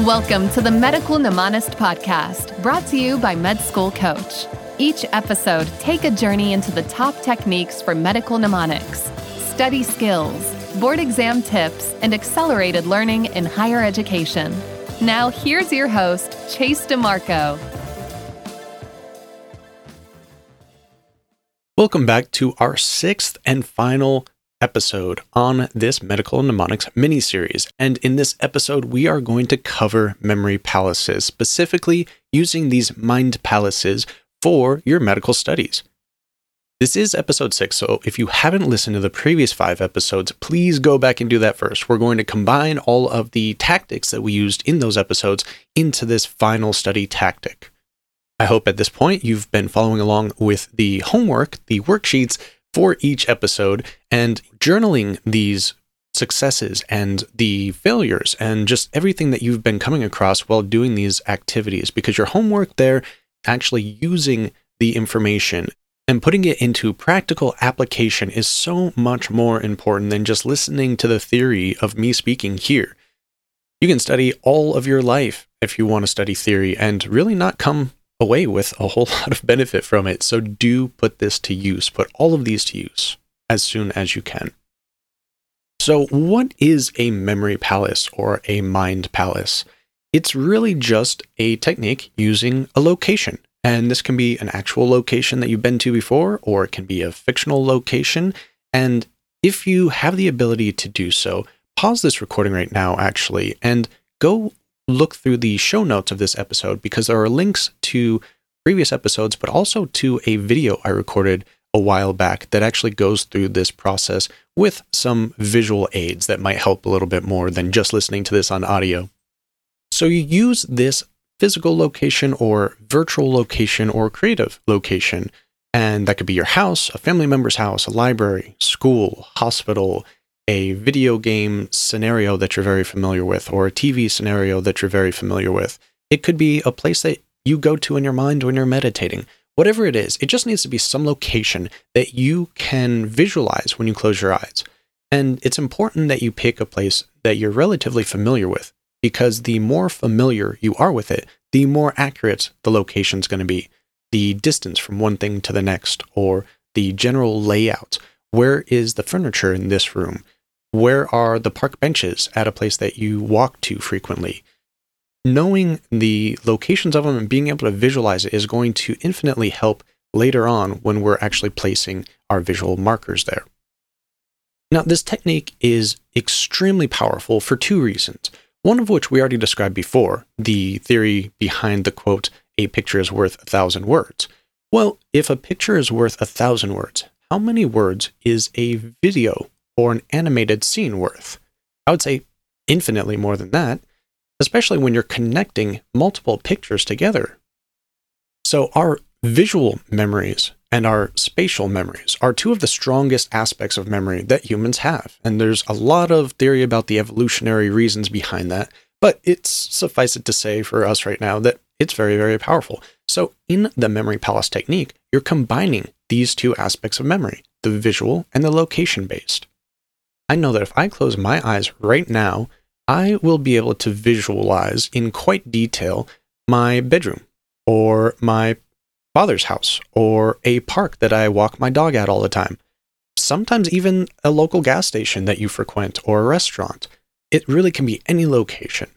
Welcome to the Medical Mnemonist podcast, brought to you by Med School Coach. Each episode, take a journey into the top techniques for medical mnemonics, study skills, board exam tips, and accelerated learning in higher education. Now, here's your host, Chase DeMarco. Welcome back to our sixth and final episode on this medical mnemonics mini series. And in this episode, we are going to cover memory palaces, specifically using these mind palaces for your medical studies. This is episode six, so if you haven't listened to the previous five episodes, please go back and do that first. We're going to combine all of the tactics that we used in those episodes into this final study tactic. I hope at this point you've been following along with the homework, the worksheets for each episode and journaling these successes and the failures and just everything that you've been coming across while doing these activities because your homework there actually using the information and putting it into practical application is so much more important than just listening to the theory of me speaking here. You can study all of your life if you want to study theory and really not come away with a whole lot of benefit from it. So do put this to use. Put all of these to use as soon as you can. So, what is a memory palace or a mind palace? It's really just a technique using a location. And this can be an actual location that you've been to before, or it can be a fictional location. And if you have the ability to do so, pause this recording right now, actually, and go look through the show notes of this episode because there are links to previous episodes, but also to a video I recorded a while back that actually goes through this process with some visual aids that might help a little bit more than just listening to this on audio. So you use this physical location or virtual location or creative location. And that could be your house, a family member's house, a library, school, hospital, a video game scenario that you're very familiar with, or a TV scenario that you're very familiar with. It could be a place that you go to in your mind when you're meditating. Whatever it is, it just needs to be some location that you can visualize when you close your eyes. And it's important that you pick a place that you're relatively familiar with, because the more familiar you are with it, the more accurate the location's going to be. The distance from one thing to the next, or the general layout. Where is the furniture in this room? Where are the park benches at a place that you walk to frequently? Knowing the locations of them and being able to visualize it is going to infinitely help later on when we're actually placing our visual markers there. Now, this technique is extremely powerful for two reasons. One of which we already described before the theory behind the quote, a picture is worth a thousand words. Well, if a picture is worth a thousand words, how many words is a video or an animated scene worth? I would say infinitely more than that, especially when you're connecting multiple pictures together. So, our visual memories and our spatial memories are two of the strongest aspects of memory that humans have. And there's a lot of theory about the evolutionary reasons behind that, but it's suffice it to say for us right now that it's very, very powerful. So, in the memory palace technique, you're combining these two aspects of memory the visual and the location based. I know that if I close my eyes right now, I will be able to visualize in quite detail my bedroom or my father's house or a park that I walk my dog at all the time. Sometimes even a local gas station that you frequent or a restaurant. It really can be any location.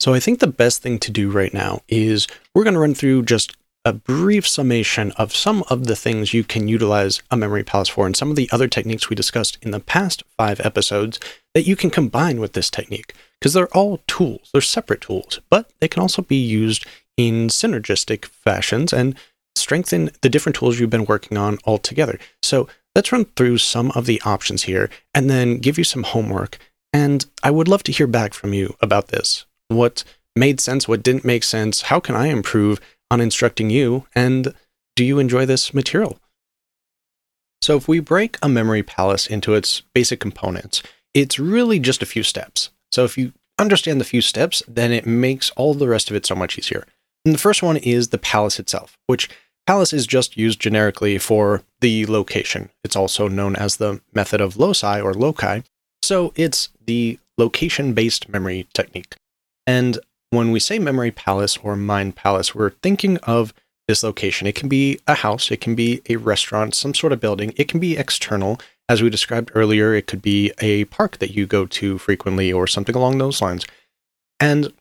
So I think the best thing to do right now is we're going to run through just a brief summation of some of the things you can utilize a memory palace for and some of the other techniques we discussed in the past five episodes that you can combine with this technique because they're all tools, they're separate tools, but they can also be used in synergistic fashions and strengthen the different tools you've been working on all together. So let's run through some of the options here and then give you some homework. And I would love to hear back from you about this. What made sense? What didn't make sense? How can I improve? On instructing you, and do you enjoy this material? So, if we break a memory palace into its basic components, it's really just a few steps. So, if you understand the few steps, then it makes all the rest of it so much easier. And the first one is the palace itself, which palace is just used generically for the location. It's also known as the method of loci or loci. So, it's the location based memory technique. And when we say memory palace or mind palace, we're thinking of this location. It can be a house, it can be a restaurant, some sort of building, it can be external. As we described earlier, it could be a park that you go to frequently or something along those lines. And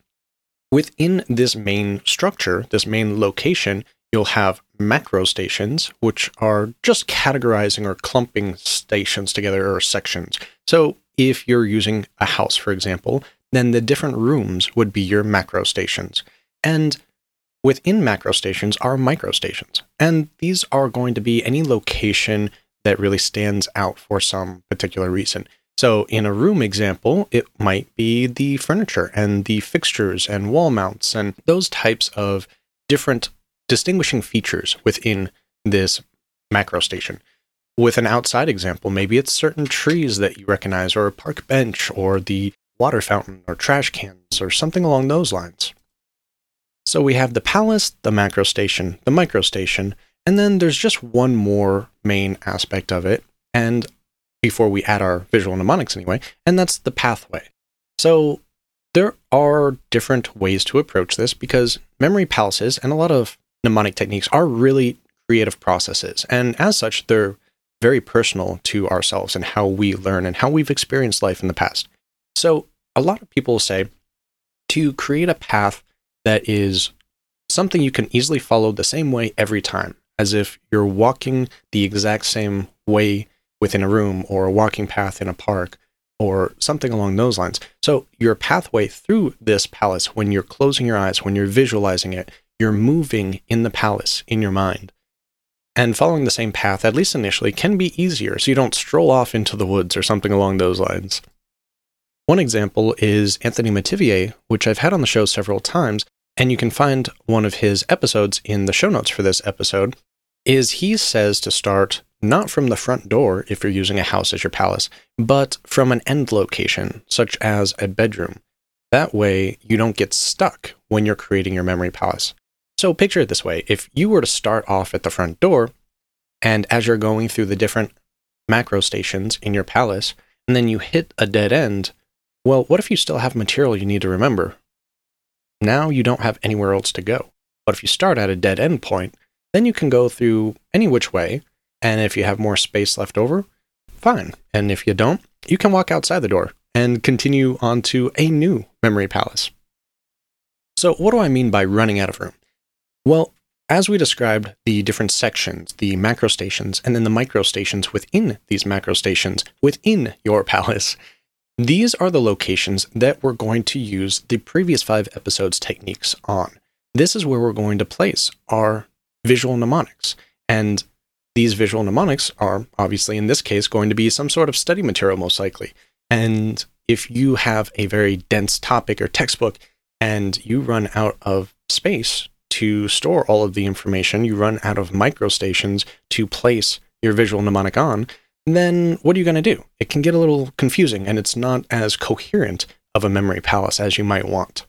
within this main structure, this main location, you'll have macro stations, which are just categorizing or clumping stations together or sections. So if you're using a house, for example, then the different rooms would be your macro stations. And within macro stations are micro stations. And these are going to be any location that really stands out for some particular reason. So, in a room example, it might be the furniture and the fixtures and wall mounts and those types of different distinguishing features within this macro station. With an outside example, maybe it's certain trees that you recognize, or a park bench, or the water fountain, or trash cans, or something along those lines. So we have the palace, the macro station, the micro station, and then there's just one more main aspect of it, and before we add our visual mnemonics anyway, and that's the pathway. So there are different ways to approach this because memory palaces and a lot of mnemonic techniques are really creative processes. And as such, they're very personal to ourselves and how we learn and how we've experienced life in the past. So a lot of people say to create a path that is something you can easily follow the same way every time, as if you're walking the exact same way within a room or a walking path in a park or something along those lines. So, your pathway through this palace, when you're closing your eyes, when you're visualizing it, you're moving in the palace in your mind. And following the same path, at least initially, can be easier so you don't stroll off into the woods or something along those lines. One example is Anthony Metivier, which I've had on the show several times, and you can find one of his episodes in the show notes for this episode. Is he says to start not from the front door if you're using a house as your palace, but from an end location, such as a bedroom. That way, you don't get stuck when you're creating your memory palace. So, picture it this way if you were to start off at the front door, and as you're going through the different macro stations in your palace, and then you hit a dead end, well, what if you still have material you need to remember? Now you don't have anywhere else to go. But if you start at a dead end point, then you can go through any which way and if you have more space left over, fine. And if you don't, you can walk outside the door and continue on to a new memory palace. So, what do I mean by running out of room? Well, as we described the different sections, the macro stations, and then the micro stations within these macro stations within your palace, these are the locations that we're going to use the previous five episodes techniques on. This is where we're going to place our visual mnemonics. And these visual mnemonics are obviously in this case going to be some sort of study material most likely. And if you have a very dense topic or textbook and you run out of space to store all of the information, you run out of microstations to place your visual mnemonic on, then what are you going to do? It can get a little confusing and it's not as coherent of a memory palace as you might want.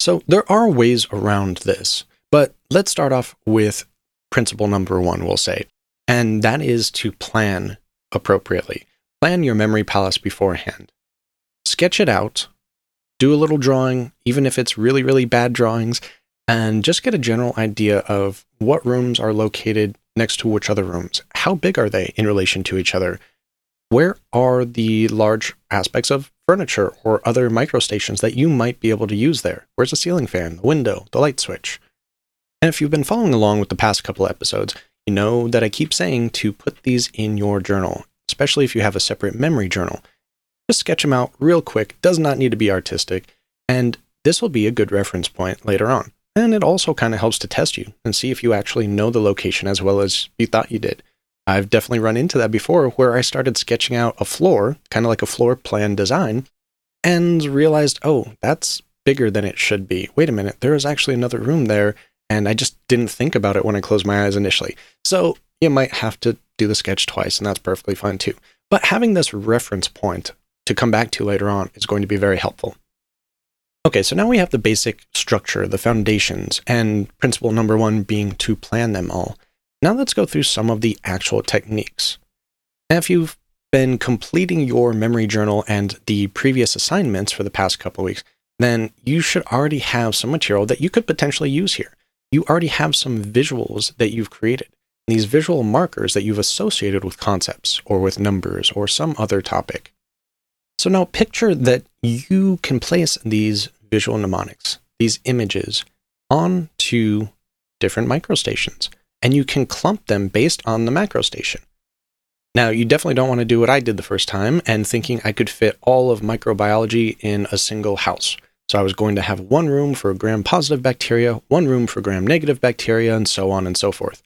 So there are ways around this, but let's start off with principle number one, we'll say, and that is to plan appropriately. Plan your memory palace beforehand. Sketch it out, do a little drawing, even if it's really, really bad drawings, and just get a general idea of what rooms are located next to which other rooms. How big are they in relation to each other? Where are the large aspects of furniture or other microstations that you might be able to use there? Where's the ceiling fan, the window, the light switch? And if you've been following along with the past couple episodes, you know that I keep saying to put these in your journal, especially if you have a separate memory journal. Just sketch them out real quick, does not need to be artistic, and this will be a good reference point later on. And it also kind of helps to test you and see if you actually know the location as well as you thought you did. I've definitely run into that before where I started sketching out a floor, kind of like a floor plan design, and realized, oh, that's bigger than it should be. Wait a minute, there is actually another room there and I just didn't think about it when I closed my eyes initially. So you might have to do the sketch twice, and that's perfectly fine too. But having this reference point to come back to later on is going to be very helpful. Okay, so now we have the basic structure, the foundations, and principle number one being to plan them all. Now let's go through some of the actual techniques. Now, if you've been completing your memory journal and the previous assignments for the past couple weeks, then you should already have some material that you could potentially use here. You already have some visuals that you've created, these visual markers that you've associated with concepts or with numbers or some other topic. So now picture that you can place these visual mnemonics, these images, onto different microstations, and you can clump them based on the macro station. Now, you definitely don't want to do what I did the first time and thinking I could fit all of microbiology in a single house. So I was going to have one room for gram positive bacteria, one room for gram negative bacteria, and so on and so forth.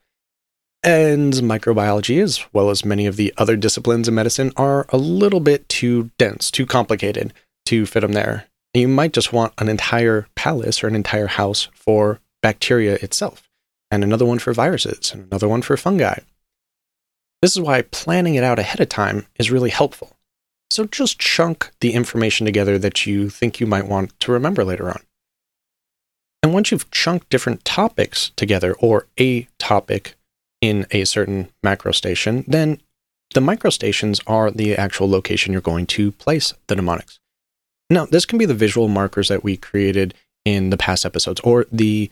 And microbiology, as well as many of the other disciplines in medicine, are a little bit too dense, too complicated to fit them there. You might just want an entire palace or an entire house for bacteria itself, and another one for viruses, and another one for fungi. This is why planning it out ahead of time is really helpful. So just chunk the information together that you think you might want to remember later on. And once you've chunked different topics together, or a topic in a certain macro station, then the microstations are the actual location you're going to place the mnemonics. Now, this can be the visual markers that we created in the past episodes, or the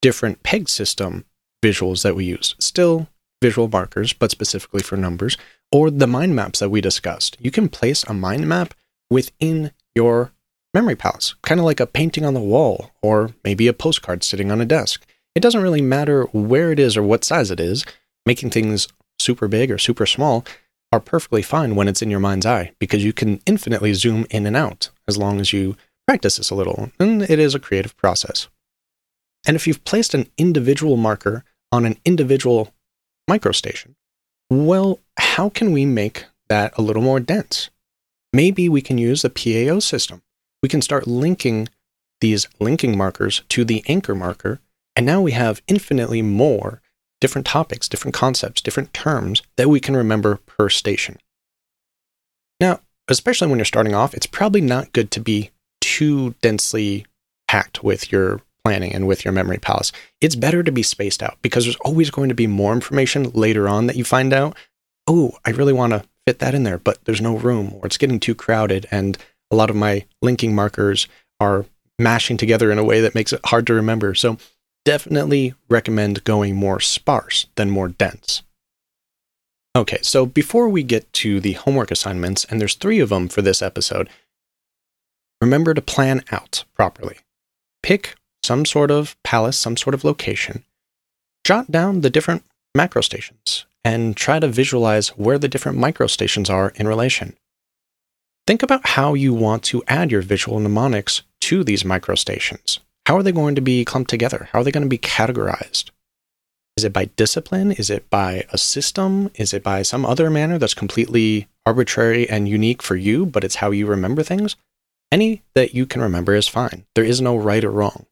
different peg system visuals that we used. Still visual markers, but specifically for numbers, or the mind maps that we discussed. You can place a mind map within your memory palace, kind of like a painting on the wall, or maybe a postcard sitting on a desk. It doesn't really matter where it is or what size it is. Making things super big or super small are perfectly fine when it's in your mind's eye because you can infinitely zoom in and out as long as you practice this a little, and it is a creative process. And if you've placed an individual marker on an individual microstation, well, how can we make that a little more dense? Maybe we can use the PAO system. We can start linking these linking markers to the anchor marker, and now we have infinitely more different topics, different concepts, different terms that we can remember per station. Now, especially when you're starting off, it's probably not good to be too densely packed with your planning and with your memory palace. It's better to be spaced out because there's always going to be more information later on that you find out. Oh, I really want to fit that in there, but there's no room or it's getting too crowded. And a lot of my linking markers are mashing together in a way that makes it hard to remember. So definitely recommend going more sparse than more dense. Okay, so before we get to the homework assignments, and there's three of them for this episode, remember to plan out properly. Pick some sort of palace, some sort of location. Jot down the different macro stations and try to visualize where the different micro stations are in relation. Think about how you want to add your visual mnemonics to these micro stations. How are they going to be clumped together? How are they going to be categorized? Is it by discipline? Is it by a system? Is it by some other manner that's completely arbitrary and unique for you, but it's how you remember things? Any that you can remember is fine. There is no right or wrong.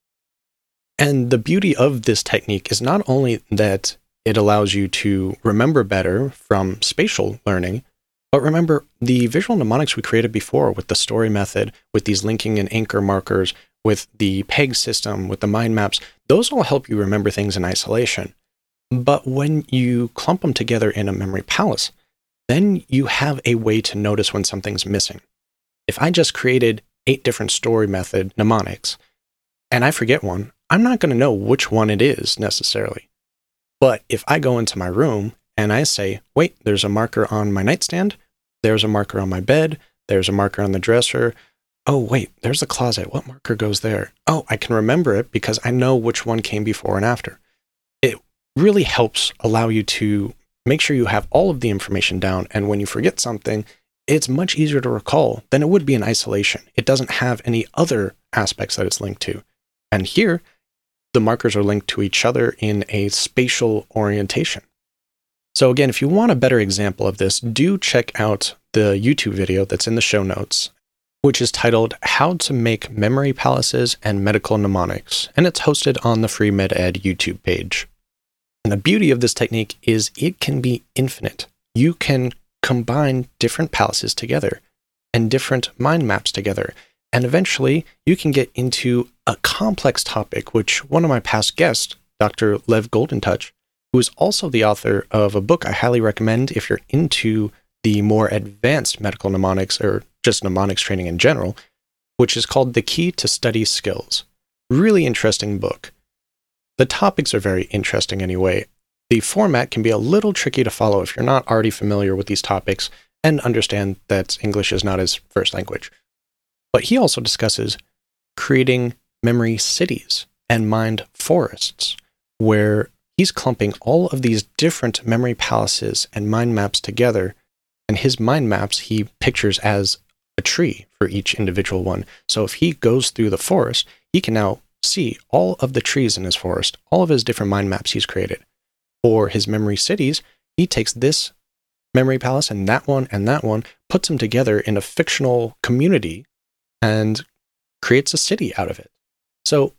And the beauty of this technique is not only that it allows you to remember better from spatial learning, but remember the visual mnemonics we created before with the story method, with these linking and anchor markers, with the PEG system, with the mind maps, those all help you remember things in isolation. But when you clump them together in a memory palace, then you have a way to notice when something's missing. If I just created eight different story method mnemonics and I forget one, I'm not going to know which one it is necessarily. But if I go into my room and I say, wait, there's a marker on my nightstand, there's a marker on my bed, there's a marker on the dresser. Oh, wait, there's a closet. What marker goes there? Oh, I can remember it because I know which one came before and after It really helps allow you to make sure you have all of the information down. And when you forget something, it's much easier to recall than it would be in isolation. It doesn't have any other aspects that it's linked to. And here, the markers are linked to each other in a spatial orientation. So, again, if you want a better example of this, do check out the YouTube video that's in the show notes, which is titled How to Make Memory Palaces and Medical Mnemonics, and it's hosted on the Free MedEd YouTube page. And the beauty of this technique is it can be infinite. You can combine different palaces together and different mind maps together. And eventually you can get into a complex topic, which one of my past guests, Dr. Lev Goldentouch, who is also the author of a book I highly recommend if you're into the more advanced medical mnemonics or just mnemonics training in general, which is called The Key to Study Skills. Really interesting book. The topics are very interesting anyway. The format can be a little tricky to follow if you're not already familiar with these topics and understand that English is not his first language. But he also discusses creating memory cities and mind forests, where he's clumping all of these different memory palaces and mind maps together. And his mind maps he pictures as a tree for each individual one. So if he goes through the forest, he can now see all of the trees in his forest, all of his different mind maps he's created. For his memory cities, he takes this memory palace and that one and that one, puts them together in a fictional community and creates a city out of it. So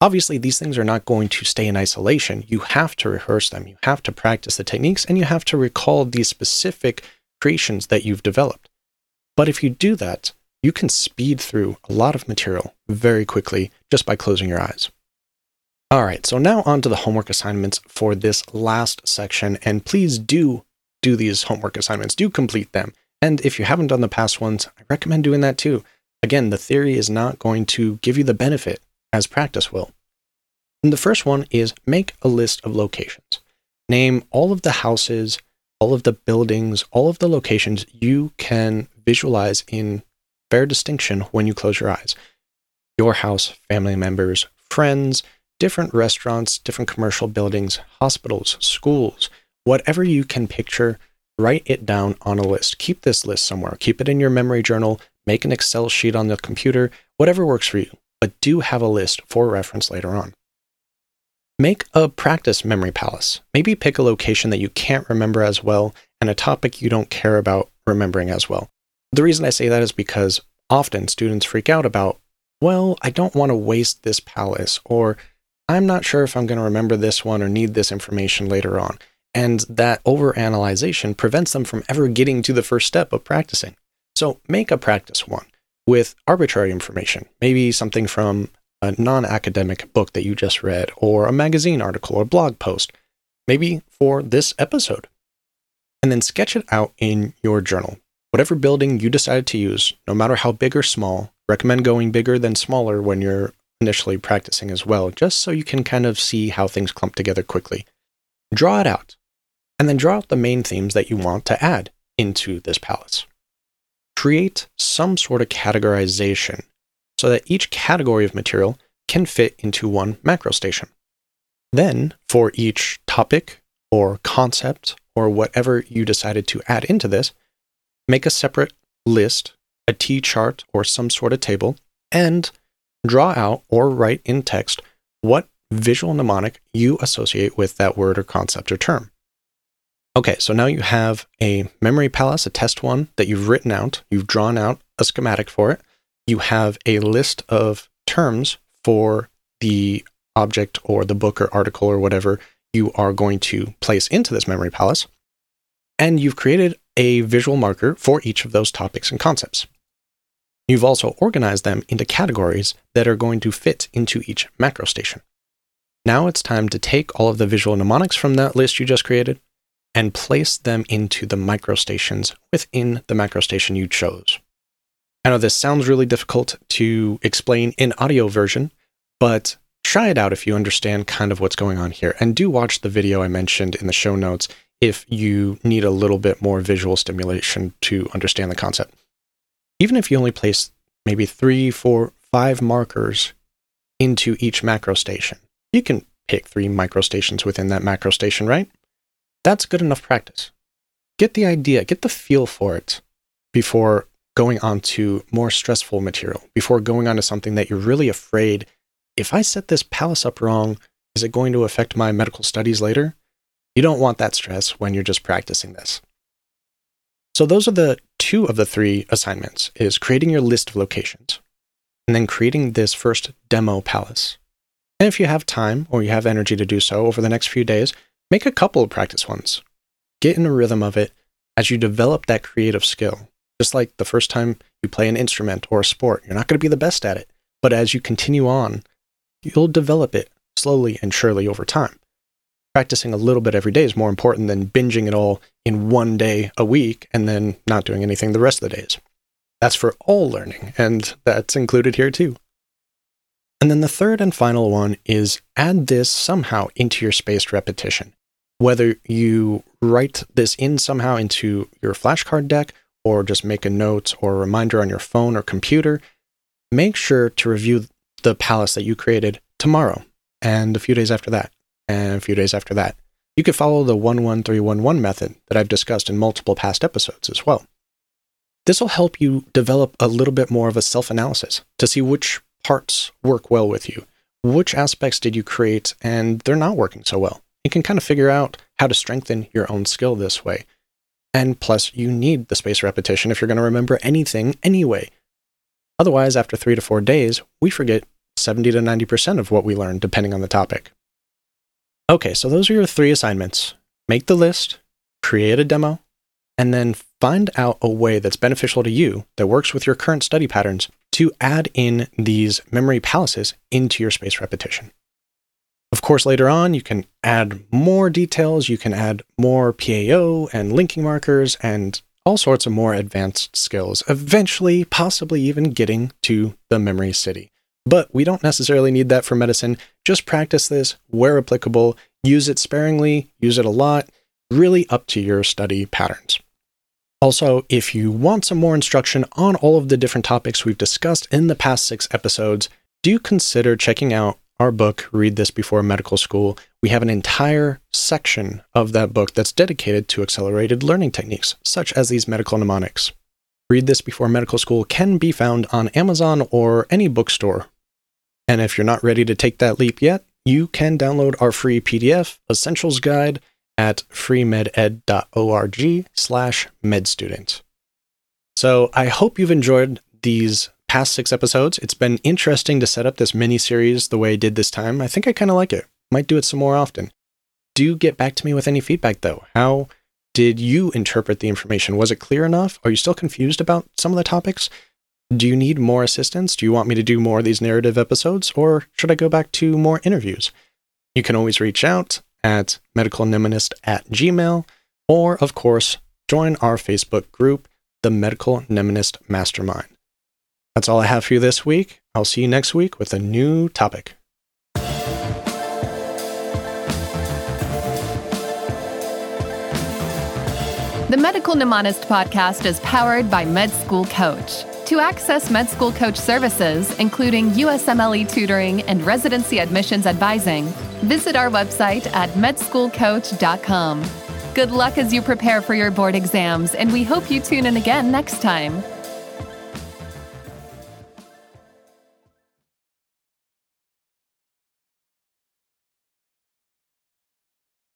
obviously these things are not going to stay in isolation. You have to rehearse them, you have to practice the techniques, and you have to recall these specific creations that you've developed. But if you do that, you can speed through a lot of material very quickly just by closing your eyes. All right, so now on to the homework assignments for this last section. And please do do these homework assignments, do complete them. And if you haven't done the past ones, I recommend doing that too. Again, the theory is not going to give you the benefit as practice will. And the first one is make a list of locations. Name all of the houses, all of the buildings, all of the locations you can visualize in fair distinction when you close your eyes. Your house, family members, friends, different restaurants, different commercial buildings, hospitals, schools, whatever you can picture, write it down on a list. Keep this list somewhere. Keep it in your memory journal, make an Excel sheet on the computer, whatever works for you, but do have a list for reference later on. Make a practice memory palace. Maybe pick a location that you can't remember as well and a topic you don't care about remembering as well. The reason I say that is because often students freak out about, well, I don't want to waste this palace, or I'm not sure if I'm going to remember this one or need this information later on. And that overanalyzation prevents them from ever getting to the first step of practicing. So make a practice one with arbitrary information, maybe something from a non academic book that you just read, or a magazine article or blog post, maybe for this episode. And then sketch it out in your journal. Whatever building you decided to use, no matter how big or small, recommend going bigger than smaller when you're initially practicing as well, just so you can kind of see how things clump together quickly. Draw it out, and then draw out the main themes that you want to add into this palace. Create some sort of categorization so that each category of material can fit into one macro station. Then, for each topic or concept or whatever you decided to add into this, make a separate list, a T chart, or some sort of table, and draw out or write in text what visual mnemonic you associate with that word or concept or term. Okay, so now you have a memory palace, a test one that you've written out, you've drawn out a schematic for it. You have a list of terms for the object or the book or article or whatever you are going to place into this memory palace. And you've created a visual marker for each of those topics and concepts. You've also organized them into categories that are going to fit into each macro station. Now it's time to take all of the visual mnemonics from that list you just created and place them into the microstations within the macrostation you chose. I know this sounds really difficult to explain in audio version, but try it out if you understand kind of what's going on here. And do watch the video I mentioned in the show notes if you need a little bit more visual stimulation to understand the concept even if you only place maybe three, four, five markers into each macro station, you can pick three micro stations within that macro station, right? That's good enough practice. Get the idea, get the feel for it before going on to more stressful material, before going on to something that you're really afraid if I set this palace up wrong, is it going to affect my medical studies later? You don't want that stress when you're just practicing this. So those are the two of the three assignments is creating your list of locations and then creating this first demo palace. And if you have time or you have energy to do so over the next few days, make a couple of practice ones. Get in a rhythm of it as you develop that creative skill. Just like the first time you play an instrument or a sport, you're not going to be the best at it. But as you continue on, you'll develop it slowly and surely over time practicing a little bit every day is more important than binging it all in one day a week and then not doing anything the rest of the days. That's for all learning, and that's included here too. And then the third and final one is add this somehow into your spaced repetition. Whether you write this in somehow into your flashcard deck or just make a note or a reminder on your phone or computer, make sure to review the palace that you created tomorrow and a few days after that and a few days after that. You could follow the 11311 method that I've discussed in multiple past episodes as well. This will help you develop a little bit more of a self analysis to see which parts work well with you. Which aspects did you create and they're not working so well? You can kind of figure out how to strengthen your own skill this way. And plus, you need the space repetition if you're going to remember anything anyway. Otherwise, after three to four days, we forget 70 to 90% of what we learned, depending on the topic. Okay, so those are your three assignments make the list, create a demo, and then find out a way that's beneficial to you that works with your current study patterns to add in these memory palaces into your space repetition. Of course, later on, you can add more details, you can add more PAO and linking markers and all sorts of more advanced skills, eventually, possibly even getting to the memory city. But we don't necessarily need that for medicine. Just practice this where applicable, use it sparingly, use it a lot, really up to your study patterns. Also, if you want some more instruction on all of the different topics we've discussed in the past six episodes, do consider checking out our book, Read This Before Medical School. We have an entire section of that book that's dedicated to accelerated learning techniques, such as these medical mnemonics. Read This Before Medical School can be found on Amazon or any bookstore. And if you're not ready to take that leap yet, you can download our free PDF, Essentials Guide, at freemeded.org slash medstudent. So I hope you've enjoyed these past six episodes. It's been interesting to set up this mini series the way I did this time. I think I kind of like it. Might do it some more often. Do get back to me with any feedback though. How did you interpret the information? Was it clear enough? Are you still confused about some of the topics? Do you need more assistance? Do you want me to do more of these narrative episodes? Or should I go back to more interviews? You can always reach out at medicalmnemonist at gmail, or of course, join our Facebook group, the Medical Mnemonist Mastermind. That's all I have for you this week. I'll see you next week with a new topic. The Medical Mnemonist podcast is powered by Med School Coach. To access Med School Coach services, including USMLE tutoring and residency admissions advising, visit our website at medschoolcoach.com. Good luck as you prepare for your board exams, and we hope you tune in again next time.